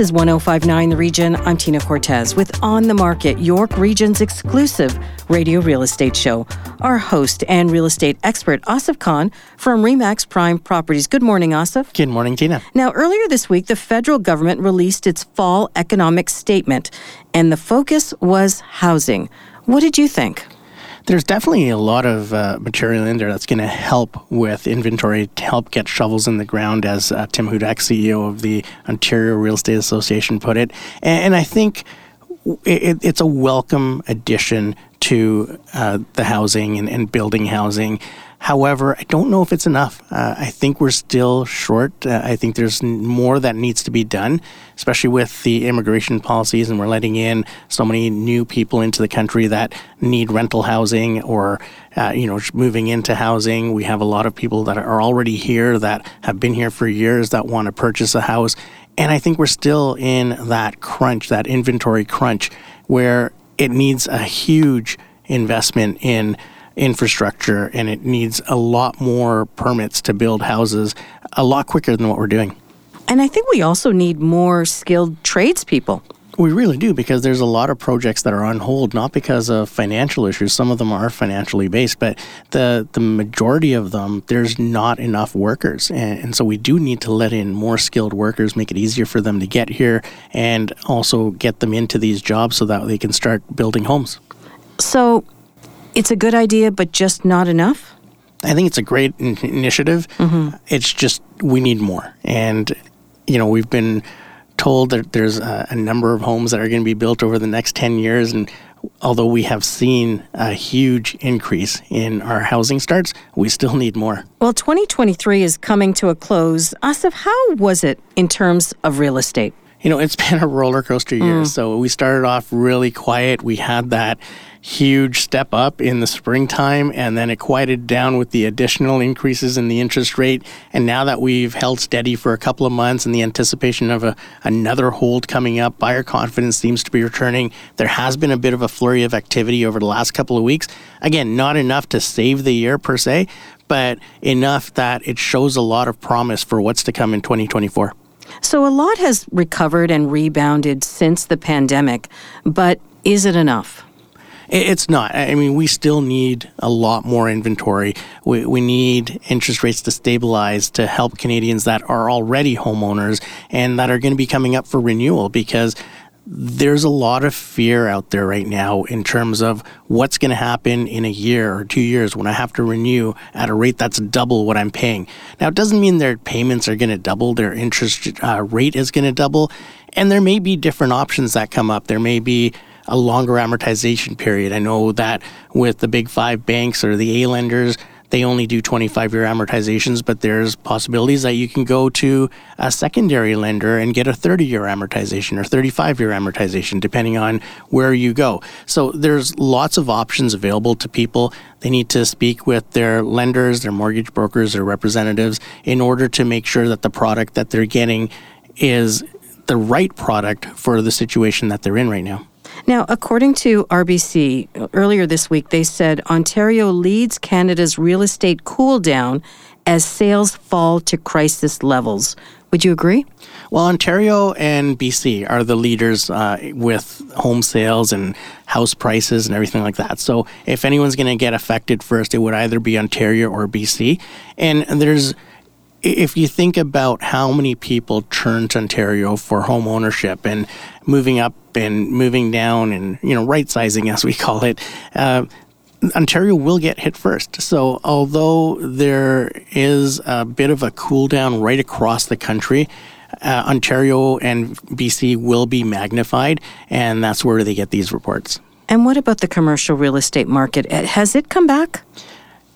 This is 1059 The Region. I'm Tina Cortez with On the Market, York Region's exclusive radio real estate show. Our host and real estate expert, Asif Khan from Remax Prime Properties. Good morning, Asif. Good morning, Tina. Now, earlier this week, the federal government released its fall economic statement, and the focus was housing. What did you think? There's definitely a lot of uh, material in there that's going to help with inventory to help get shovels in the ground, as uh, Tim Hudak, CEO of the Ontario Real Estate Association, put it. And, and I think it, it's a welcome addition to uh, the housing and, and building housing. However, I don't know if it's enough. Uh, I think we're still short. Uh, I think there's more that needs to be done, especially with the immigration policies, and we're letting in so many new people into the country that need rental housing or, uh, you know, moving into housing. We have a lot of people that are already here that have been here for years that want to purchase a house. And I think we're still in that crunch, that inventory crunch, where it needs a huge investment in infrastructure and it needs a lot more permits to build houses a lot quicker than what we're doing. And I think we also need more skilled tradespeople. We really do because there's a lot of projects that are on hold, not because of financial issues. Some of them are financially based, but the the majority of them, there's not enough workers, and, and so we do need to let in more skilled workers, make it easier for them to get here, and also get them into these jobs so that they can start building homes. So it's a good idea, but just not enough? I think it's a great in- initiative. Mm-hmm. It's just we need more. And, you know, we've been told that there's a, a number of homes that are going to be built over the next 10 years. And although we have seen a huge increase in our housing starts, we still need more. Well, 2023 is coming to a close. Asif, how was it in terms of real estate? You know, it's been a roller coaster year. Mm. So we started off really quiet. We had that huge step up in the springtime and then it quieted down with the additional increases in the interest rate. And now that we've held steady for a couple of months and the anticipation of a, another hold coming up, buyer confidence seems to be returning. There has been a bit of a flurry of activity over the last couple of weeks. Again, not enough to save the year per se, but enough that it shows a lot of promise for what's to come in 2024. So, a lot has recovered and rebounded since the pandemic, but is it enough? It's not. I mean, we still need a lot more inventory. We, we need interest rates to stabilize to help Canadians that are already homeowners and that are going to be coming up for renewal because there's a lot of fear out there right now in terms of what's going to happen in a year or two years when I have to renew at a rate that's double what I'm paying. Now, it doesn't mean their payments are going to double, their interest uh, rate is going to double, and there may be different options that come up. There may be a longer amortization period. I know that with the big five banks or the A lenders, they only do 25 year amortizations, but there's possibilities that you can go to a secondary lender and get a 30 year amortization or 35 year amortization, depending on where you go. So there's lots of options available to people. They need to speak with their lenders, their mortgage brokers, their representatives in order to make sure that the product that they're getting is the right product for the situation that they're in right now. Now, according to RBC, earlier this week, they said Ontario leads Canada's real estate cool down as sales fall to crisis levels. Would you agree? Well, Ontario and BC are the leaders uh, with home sales and house prices and everything like that. So, if anyone's going to get affected first, it would either be Ontario or BC. And there's if you think about how many people turn to Ontario for home ownership and moving up and moving down and you know right sizing as we call it, uh, Ontario will get hit first. So although there is a bit of a cool down right across the country. Uh, Ontario and BC will be magnified, and that's where they get these reports. And what about the commercial real estate market? Has it come back?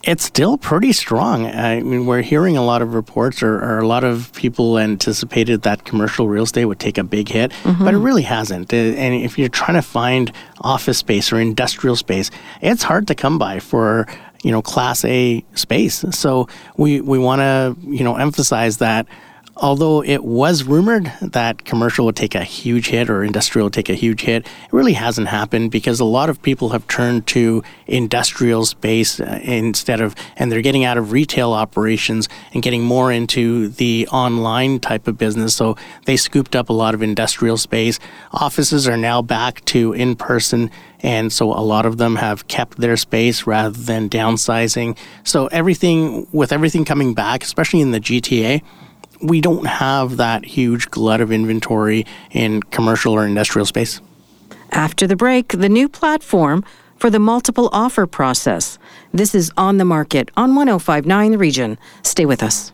It's still pretty strong. I mean, we're hearing a lot of reports, or, or a lot of people anticipated that commercial real estate would take a big hit, mm-hmm. but it really hasn't. Uh, and if you're trying to find office space or industrial space, it's hard to come by for you know class A space. So we we want to you know emphasize that although it was rumored that commercial would take a huge hit or industrial would take a huge hit, it really hasn't happened because a lot of people have turned to industrial space uh, instead of, and they're getting out of retail operations and getting more into the online type of business. So they scooped up a lot of industrial space. Offices are now back to in person and so a lot of them have kept their space rather than downsizing. So everything with everything coming back, especially in the GTA, we don't have that huge glut of inventory in commercial or industrial space. After the break, the new platform for the multiple offer process. This is on the market on 1059 The Region. Stay with us.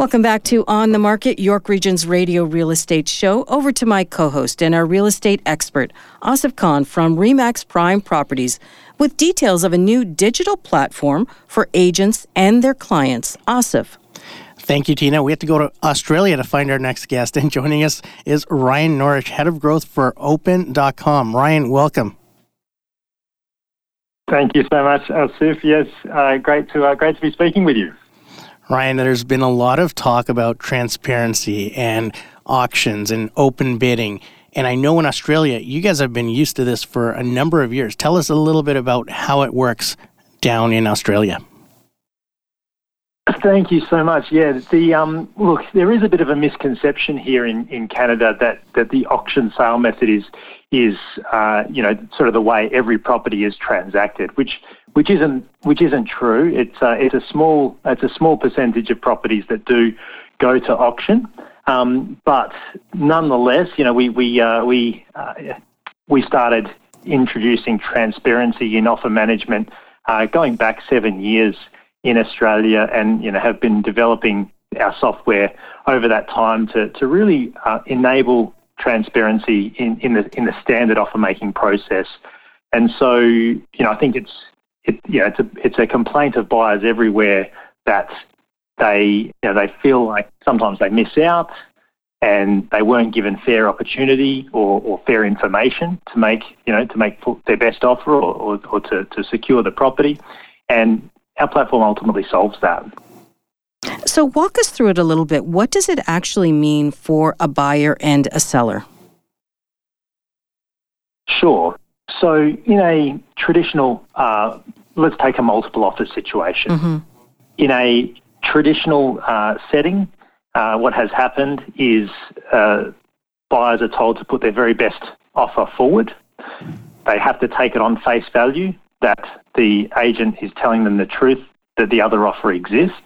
Welcome back to On the Market, York Region's radio real estate show. Over to my co host and our real estate expert, Asif Khan from Remax Prime Properties with details of a new digital platform for agents and their clients. Asif. Thank you, Tina. We have to go to Australia to find our next guest. And joining us is Ryan Norrish, Head of Growth for Openn.com. Ryan, welcome. Thank you so much, Asif. Yes, uh, great to uh, great to be speaking with you. Ryan, there's been a lot of talk about transparency and auctions and open bidding. And I know in Australia, you guys have been used to this for a number of years. Tell us a little bit about how it works down in Australia. Thank you so much. Yeah, the um, look, there is a bit of a misconception here in, in Canada that, that the auction sale method is is uh, you know sort of the way every property is transacted, which which isn't which isn't true. It's uh, it's a small it's a small percentage of properties that do go to auction. Um, but nonetheless, you know, we we uh, we uh, we started introducing transparency in offer management uh, going back seven years in Australia, and you know have been developing our software over that time to to really uh, enable transparency in, in the in the standard offer making process. And so, you know, I think it's it, you know, it's a it's a complaint of buyers everywhere that they you know they feel like sometimes they miss out and they weren't given fair opportunity or, or fair information to make you know to make their best offer or, or, or to, to secure the property and our platform ultimately solves that. So walk us through it a little bit. What does it actually mean for a buyer and a seller? Sure. So in a traditional, uh, let's take a multiple offer situation. Mm-hmm. In a traditional uh, setting, uh, what has happened is uh, buyers are told to put their very best offer forward. They have to take it on face value that the agent is telling them the truth that the other offer exists.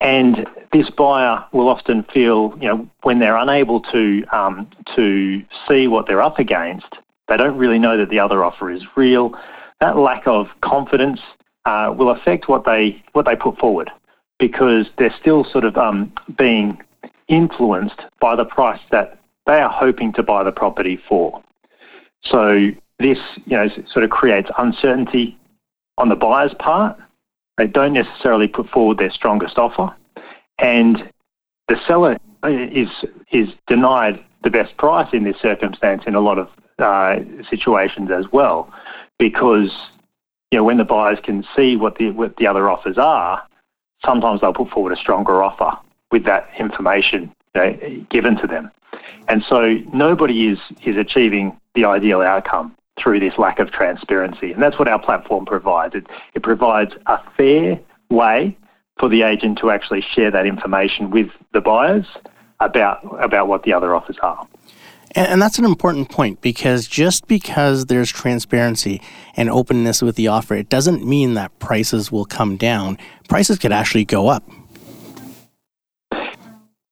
And this buyer will often feel, you know, when they're unable to um, to see what they're up against, they don't really know that the other offer is real. That lack of confidence uh, will affect what they what they put forward because they're still sort of um, being influenced by the price that they are hoping to buy the property for. So this, you know, sort of creates uncertainty on the buyer's part. They don't necessarily put forward their strongest offer, and the seller is is denied the best price in this circumstance in a lot of uh, situations as well, because you know when the buyers can see what the what the other offers are, sometimes they'll put forward a stronger offer with that information you know, given to them, and so nobody is is achieving the ideal outcome through this lack of transparency, and that's what our platform provides. It, it provides a fair way for the agent to actually share that information with the buyers about about what the other offers are. And, and, that's an important point because just because there's transparency and openness with the offer, it doesn't mean that prices will come down. Prices could actually go up.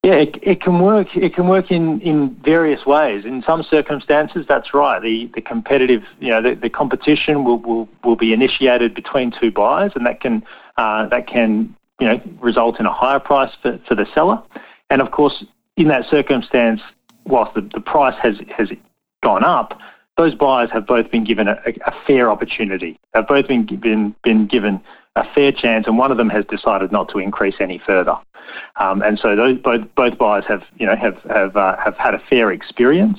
Yeah, it, it, can work. It can work in, in various ways. In some circumstances, that's right. The the competitive, you know, the, the competition will, will, will be initiated between two buyers, and that can uh, that can you know result in a higher price for, for the seller. And of course, in that circumstance, whilst the, the price has has gone up, those buyers have both been given a, a fair opportunity. They've both been given been given a fair chance, and one of them has decided not to increase any further. Um, and so those, both both buyers have you know have have uh, have had a fair experience.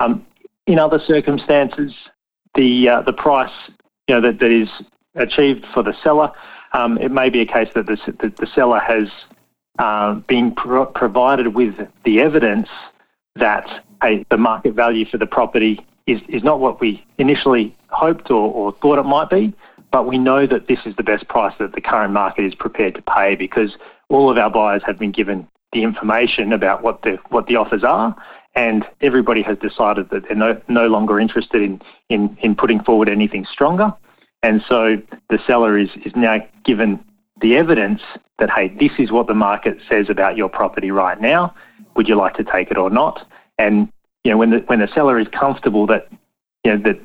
Um, in other circumstances, the uh, the price you know that, that is achieved for the seller, um, it may be a case that the, the, the seller has uh, been pro- provided with the evidence that hey, the market value for the property is, is not what we initially hoped or, or thought it might be, but we know that this is the best price that the current market is prepared to pay because all of our buyers have been given the information about what the what the offers are, and everybody has decided that they're no, no longer interested in, in, in putting forward anything stronger. And so the seller is, is now given the evidence that, hey, this is what the market says about your property right now. Would you like to take it or not? And you know, when the when the seller is comfortable that you know that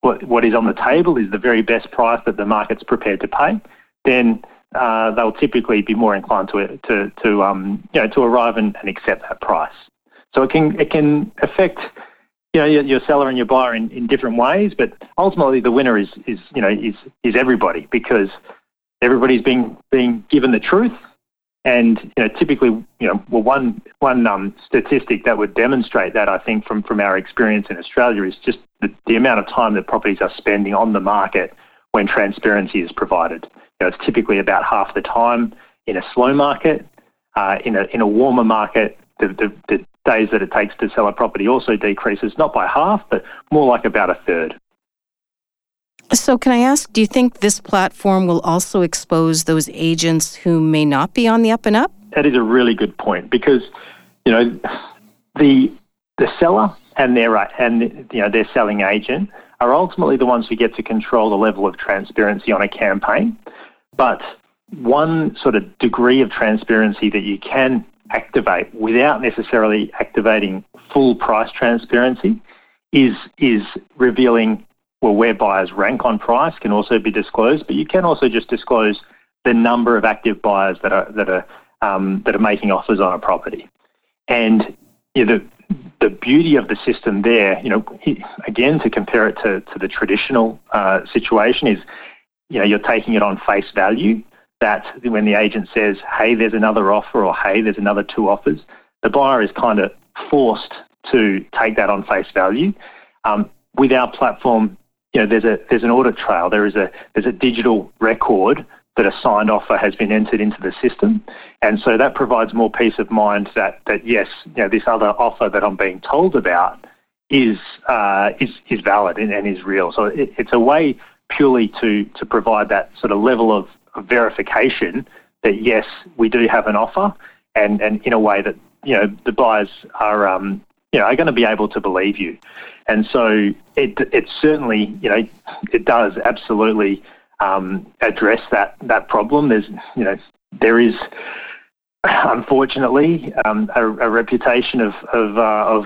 what what is on the table is the very best price that the market's prepared to pay, then uh, they'll typically be more inclined to to to um, you know to arrive and, and accept that price. So it can it can affect you know your, your seller and your buyer in, in different ways, but ultimately the winner is is you know is is everybody because everybody's being being given the truth and you know, typically, you know, well, one one um, statistic that would demonstrate that I think from from our experience in Australia is just the, the amount of time that properties are spending on the market when transparency is provided. You know, it's typically about half the time in a slow market. Uh, in a in a warmer market, the, the, the days that it takes to sell a property also decreases, not by half, but more like about a third. So, can I ask, do you think this platform will also expose those agents who may not be on the up and up? That is a really good point because, you know, the the seller and their and you know their selling agent are ultimately the ones who get to control the level of transparency on a campaign. But one sort of degree of transparency that you can activate without necessarily activating full price transparency is is revealing well, where buyers rank on price can also be disclosed, but you can also just disclose the number of active buyers that are that are um, that are making offers on a property. And you know, the the beauty of the system there, you know, again to compare it to, to the traditional uh, situation is, you know, you're taking it on face value. That when the agent says, "Hey, there's another offer," or "Hey, there's another two offers," the buyer is kind of forced to take that on face value. Um, with our platform, you know, there's a there's an audit trail. There is a there's a digital record that a signed offer has been entered into the system, and so that provides more peace of mind that that yes, you know, this other offer that I'm being told about is uh, is is valid and, and is real. So it, it's a way purely to to provide that sort of level of, of verification that yes, we do have an offer, and and in a way that you know the buyers are um, you know are going to be able to believe you. And so it, it certainly, you know, it does absolutely um, address that, that problem. There's, you know, there is, unfortunately, um, a, a, reputation of, of, uh, of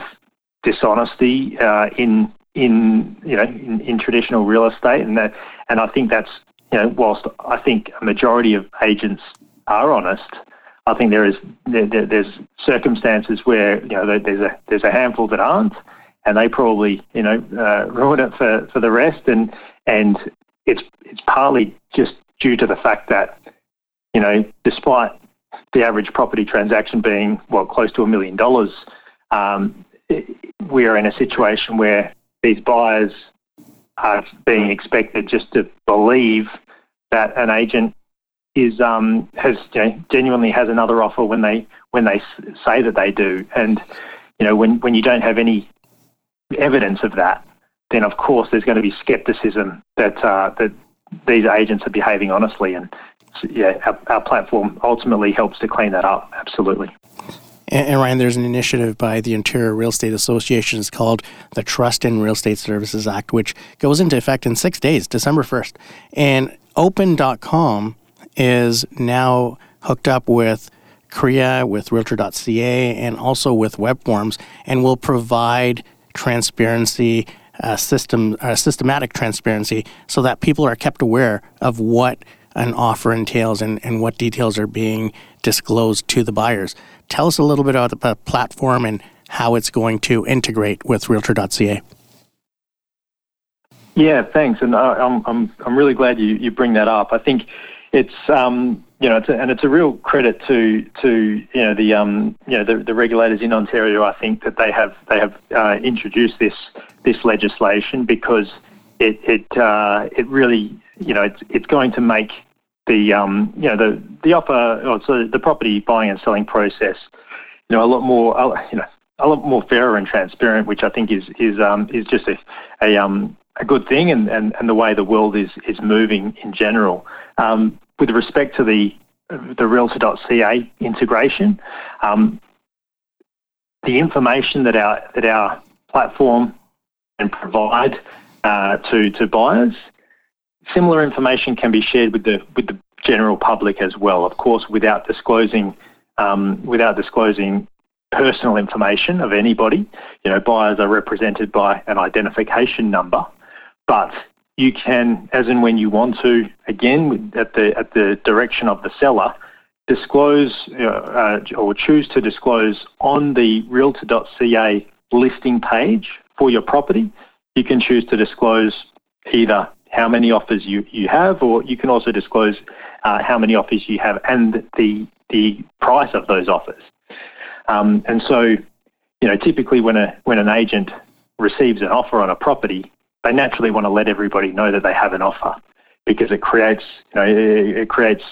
dishonesty uh, in, in, you know, in, in, traditional real estate. And that, and I think that's, you know, whilst I think a majority of agents are honest, I think there is there, there's circumstances where you know there's a there's a handful that aren't, and they probably you know uh, ruin it for, for the rest. And and it's it's partly just due to the fact that you know despite the average property transaction being well close to a million dollars, um, we are in a situation where these buyers are being expected just to believe that an agent is um, has genuinely has another offer when they when they say that they do, and you know when when you don't have any evidence of that, then of course there's going to be skepticism that uh, that these agents are behaving honestly, and yeah, our, our, platform ultimately helps to clean that up. Absolutely. And, and, Ryan, there's an initiative by the Ontario Real Estate Association. It's called the Trust in Real Estate Services Act, which goes into effect in six days, December 1st. And Openn.com is now hooked up with CREA, with Realtor.ca, and also with web forms, and will provide transparency, uh, system, uh, systematic transparency, so that people are kept aware of what an offer entails and, and what details are being disclosed to the buyers. Tell us a little bit about the platform and how it's going to integrate with Realtor.ca. Yeah, thanks, and uh, I'm I'm I'm really glad you, you bring that up. I think it's um, you know, it's a, and it's a real credit to to you know the um, you know the, the regulators in Ontario. I think that they have they have uh, introduced this this legislation because it it uh, it really you know it's it's going to make the um, you know the the offer or so the property buying and selling process you know a lot more you know a lot more fairer and transparent, which I think is is um, is just a a um, a good thing and, and, and the way the world is, is moving in general. Um, with respect to the the Realtor.ca integration, um, the information that our that our platform can provide uh, to to buyers, similar information can be shared with the with the general public as well. Of course, without disclosing um, without disclosing personal information of anybody. You know, buyers are represented by an identification number but you can, as and when you want to, again at the at the direction of the seller, disclose uh, uh, or choose to disclose on the Realtor.ca listing page for your property. You can choose to disclose either how many offers you, you have, or you can also disclose uh, how many offers you have and the the price of those offers. Um, and so, you know, typically when a when an agent receives an offer on a property, they naturally want to let everybody know that they have an offer because it creates, you know, it, it creates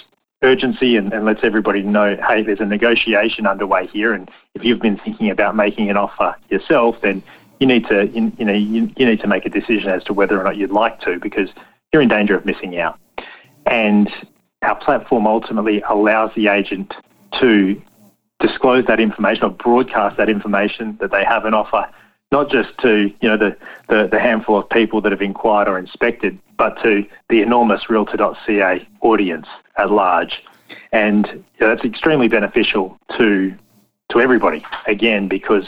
urgency and, and, lets everybody know, hey, there's a negotiation underway here, and if you've been thinking about making an offer yourself, then you need to, you, you know, you, you need to make a decision as to whether or not you'd like to, because you're in danger of missing out. And our platform ultimately allows the agent to disclose that information or broadcast that information that they have an offer not just to you know the, the, the, handful of people that have inquired or inspected, but to the enormous Realtor.ca audience at large, and you know, that's extremely beneficial to to everybody. Again, because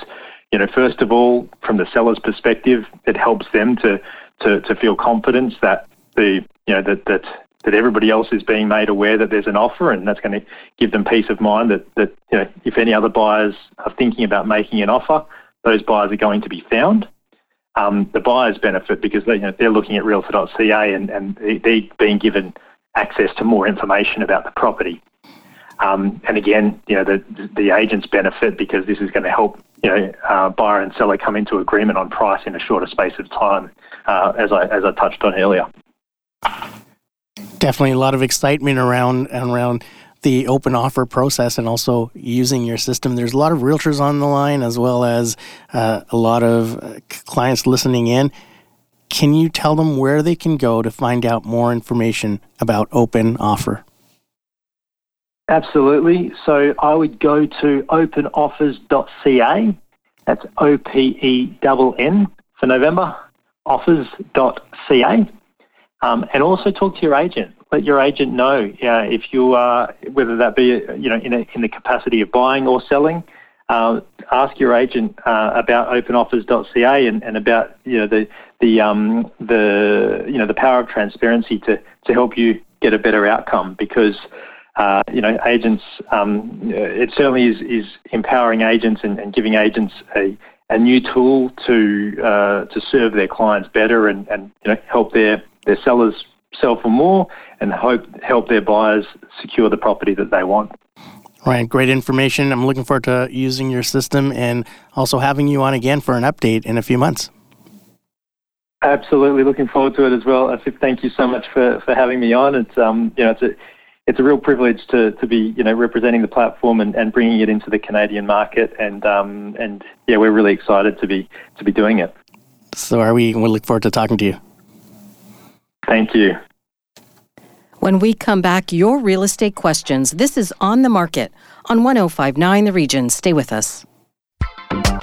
you know first of all, from the seller's perspective, it helps them to to, to feel confidence that the you know that that that everybody else is being made aware that there's an offer, and that's going to give them peace of mind that that you know if any other buyers are thinking about making an offer those buyers are going to be found. Um, the buyers benefit because they, you know, they're looking at realtor.ca and, and they're being given access to more information about the property. Um, and again, you know, the, the agents benefit because this is going to help, you know, uh, buyer and seller come into agreement on price in a shorter space of time, uh, as I as I touched on earlier. Definitely a lot of excitement around around the Openn Offer process and also using your system. There's a lot of realtors on the line as well as uh, a lot of uh, clients listening in. Can you tell them where they can go to find out more information about Openn Offer? Absolutely. So I would go to opennoffers.ca. That's O P E N N for November, offers.ca. Um, and also talk to your agent let your agent know uh, if you are, whether that be you know in, a, in the capacity of buying or selling. Uh, ask your agent uh, about opennoffers.ca and, and about you know the the um, the you know the power of transparency to to help you get a better outcome because uh, you know agents um, it certainly is is empowering agents and, and giving agents a a new tool to uh, to serve their clients better and, and you know help their their sellers sell for more and hope help their buyers secure the property that they want. Right, great information. I'm looking forward to using your system and also having you on again for an update in a few months. Absolutely, looking forward to it as well. Asif, thank you so much for, for having me on. It's um, you know, it's a it's a real privilege to, to be you know representing the platform and, and bringing it into the Canadian market. And um, and yeah, we're really excited to be to be doing it. So are we? We look forward to talking to you. Thank you. When we come back, your real estate questions. This is On the Market on 1059 The Region. Stay with us.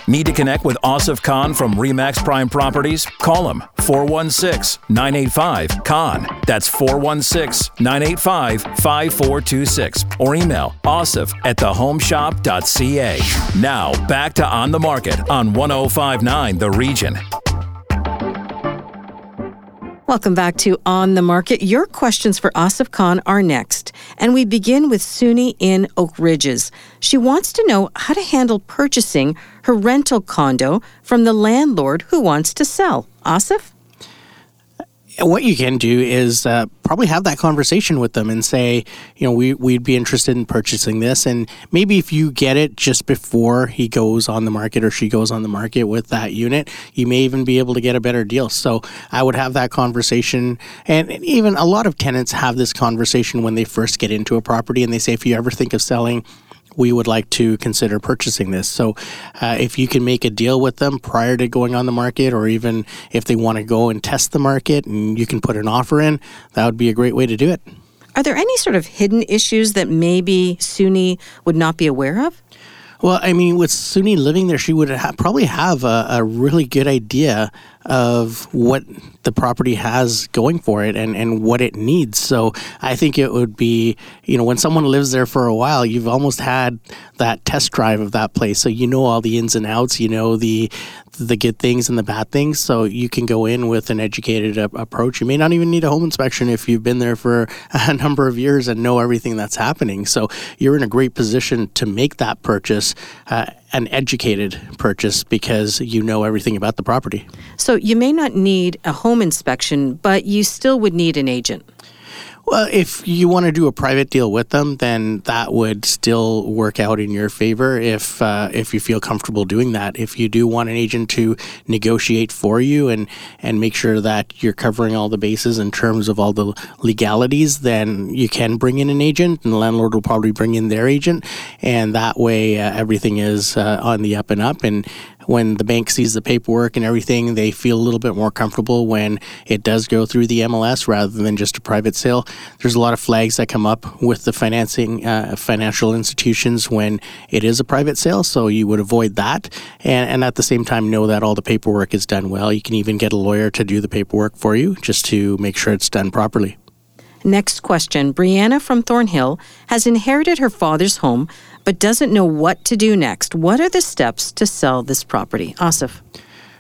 Need to connect with Asif Khan from Remax Prime Properties? Call him 416 985 KHAN. That's 416 985 5426. Or email asif at thehomeshop.ca. Now, back to On the Market on 1059 The Region. Welcome back to On the Market. Your questions for Asif Khan are next. And we begin with Suni in Oak Ridges. She wants to know how to handle purchasing her rental condo from the landlord who wants to sell. Asif? What you can do is uh, probably have that conversation with them and say, you know, we, we'd be interested in purchasing this. And maybe if you get it just before he goes on the market or she goes on the market with that unit, you may even be able to get a better deal. So I would have that conversation. And even a lot of tenants have this conversation when they first get into a property and they say, if you ever think of selling, we would like to consider purchasing this. So, uh, if you can make a deal with them prior to going on the market, or even if they want to go and test the market and you can put an offer in, that would be a great way to do it. Are there any sort of hidden issues that maybe Suni would not be aware of? Well, I mean, with Suni living there, she would ha- probably have a, a, really good idea of what the property has going for it and, and what it needs. So I think it would be, you know, when someone lives there for a while, you've almost had that test drive of that place. So you know all the ins and outs, you know the the good things and the bad things. So you can go in with an educated uh, approach. You may not even need a home inspection if you've been there for a number of years and know everything that's happening. So you're in a great position to make that purchase. Uh, an educated purchase because you know everything about the property. So you may not need a home inspection, but you still would need an agent. Well, if you want to do a private deal with them, then that would still work out in your favor if uh, if you feel comfortable doing that. If you do want an agent to negotiate for you and and make sure that you're covering all the bases in terms of all the legalities, then you can bring in an agent, and the landlord will probably bring in their agent, and that way uh, everything is uh, on the up and up. And when the bank sees the paperwork and everything, they feel a little bit more comfortable when it does go through the MLS rather than just a private sale. There's a lot of flags that come up with the financing uh, financial institutions when it is a private sale, so you would avoid that, and, and at the same time know that all the paperwork is done well. You can even get a lawyer to do the paperwork for you just to make sure it's done properly. Next question. Brianna from Thornhill has inherited her father's home but doesn't know what to do next. What are the steps to sell this property? Asif.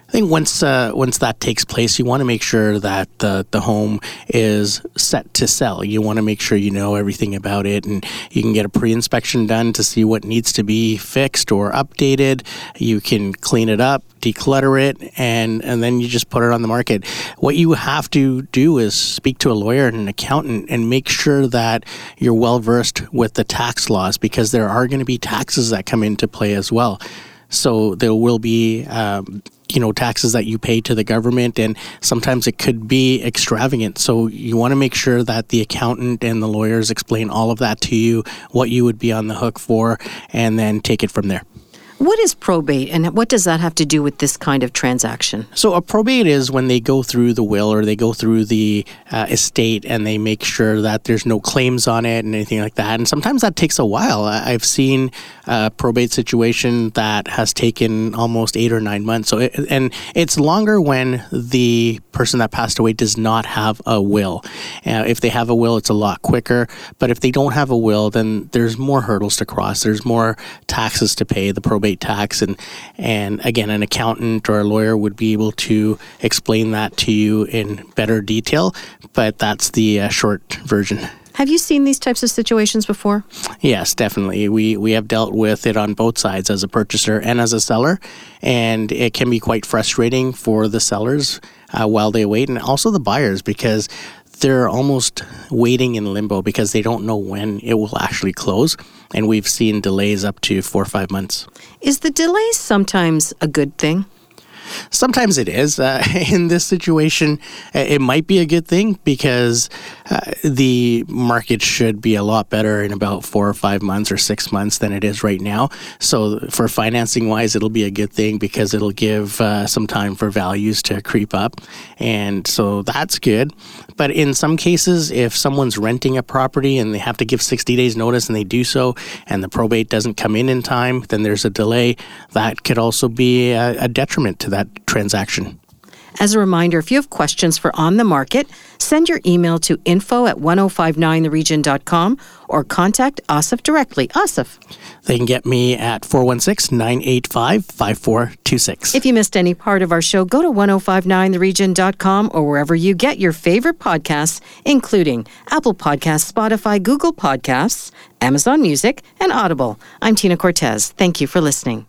I think once uh, once that takes place, you want to make sure that the the home is set to sell. You want to make sure you know everything about it, and you can get a pre-inspection done to see what needs to be fixed or updated. You can clean it up, declutter it, and and then you just put it on the market. What you have to do is speak to a lawyer and an accountant and make sure that you're well versed with the tax laws because there are going to be taxes that come into play as well. So there will be. Um, you know taxes that you pay to the government and sometimes it could be extravagant so you want to make sure that the accountant and the lawyers explain all of that to you what you would be on the hook for and then take it from there what is probate and what does that have to do with this kind of transaction? So, a probate is when they go through the will or they go through the uh, estate and they make sure that there's no claims on it and anything like that. And sometimes that takes a while. I've seen a probate situation that has taken almost eight or nine months. So, it, and it's longer when the person that passed away does not have a will. Uh, if they have a will, it's a lot quicker. But if they don't have a will, then there's more hurdles to cross. There's more taxes to pay. The probate tax and and again an accountant or a lawyer would be able to explain that to you in better detail but that's the uh, short version have you seen these types of situations before? Yes, definitely. We we have dealt with it on both sides as a purchaser and as a seller, and it can be quite frustrating for the sellers uh, while they wait, and also the buyers because they're almost waiting in limbo because they don't know when it will actually close. And we've seen delays up to four or five months. Is the delay sometimes a good thing? Sometimes it is. Uh, in this situation, uh, it might be a good thing because uh, the market should be a lot better in about four or five months or six months than it is right now. So, for financing wise, it'll be a good thing because it'll give uh, some time for values to creep up. And so that's good. But in some cases, if someone's renting a property and they have to give 60 days notice and they do so, and the probate doesn't come in in time, then there's a delay. That could also be a, a detriment to that transaction. As a reminder, if you have questions for On the Market, send your email to info at 1059theregion.com or contact Asif directly. Asif. They can get me at 416 985 5426. If you missed any part of our show, go to 1059theregion.com or wherever you get your favorite podcasts, including Apple Podcasts, Spotify, Google Podcasts, Amazon Music, and Audible. I'm Tina Cortez. Thank you for listening.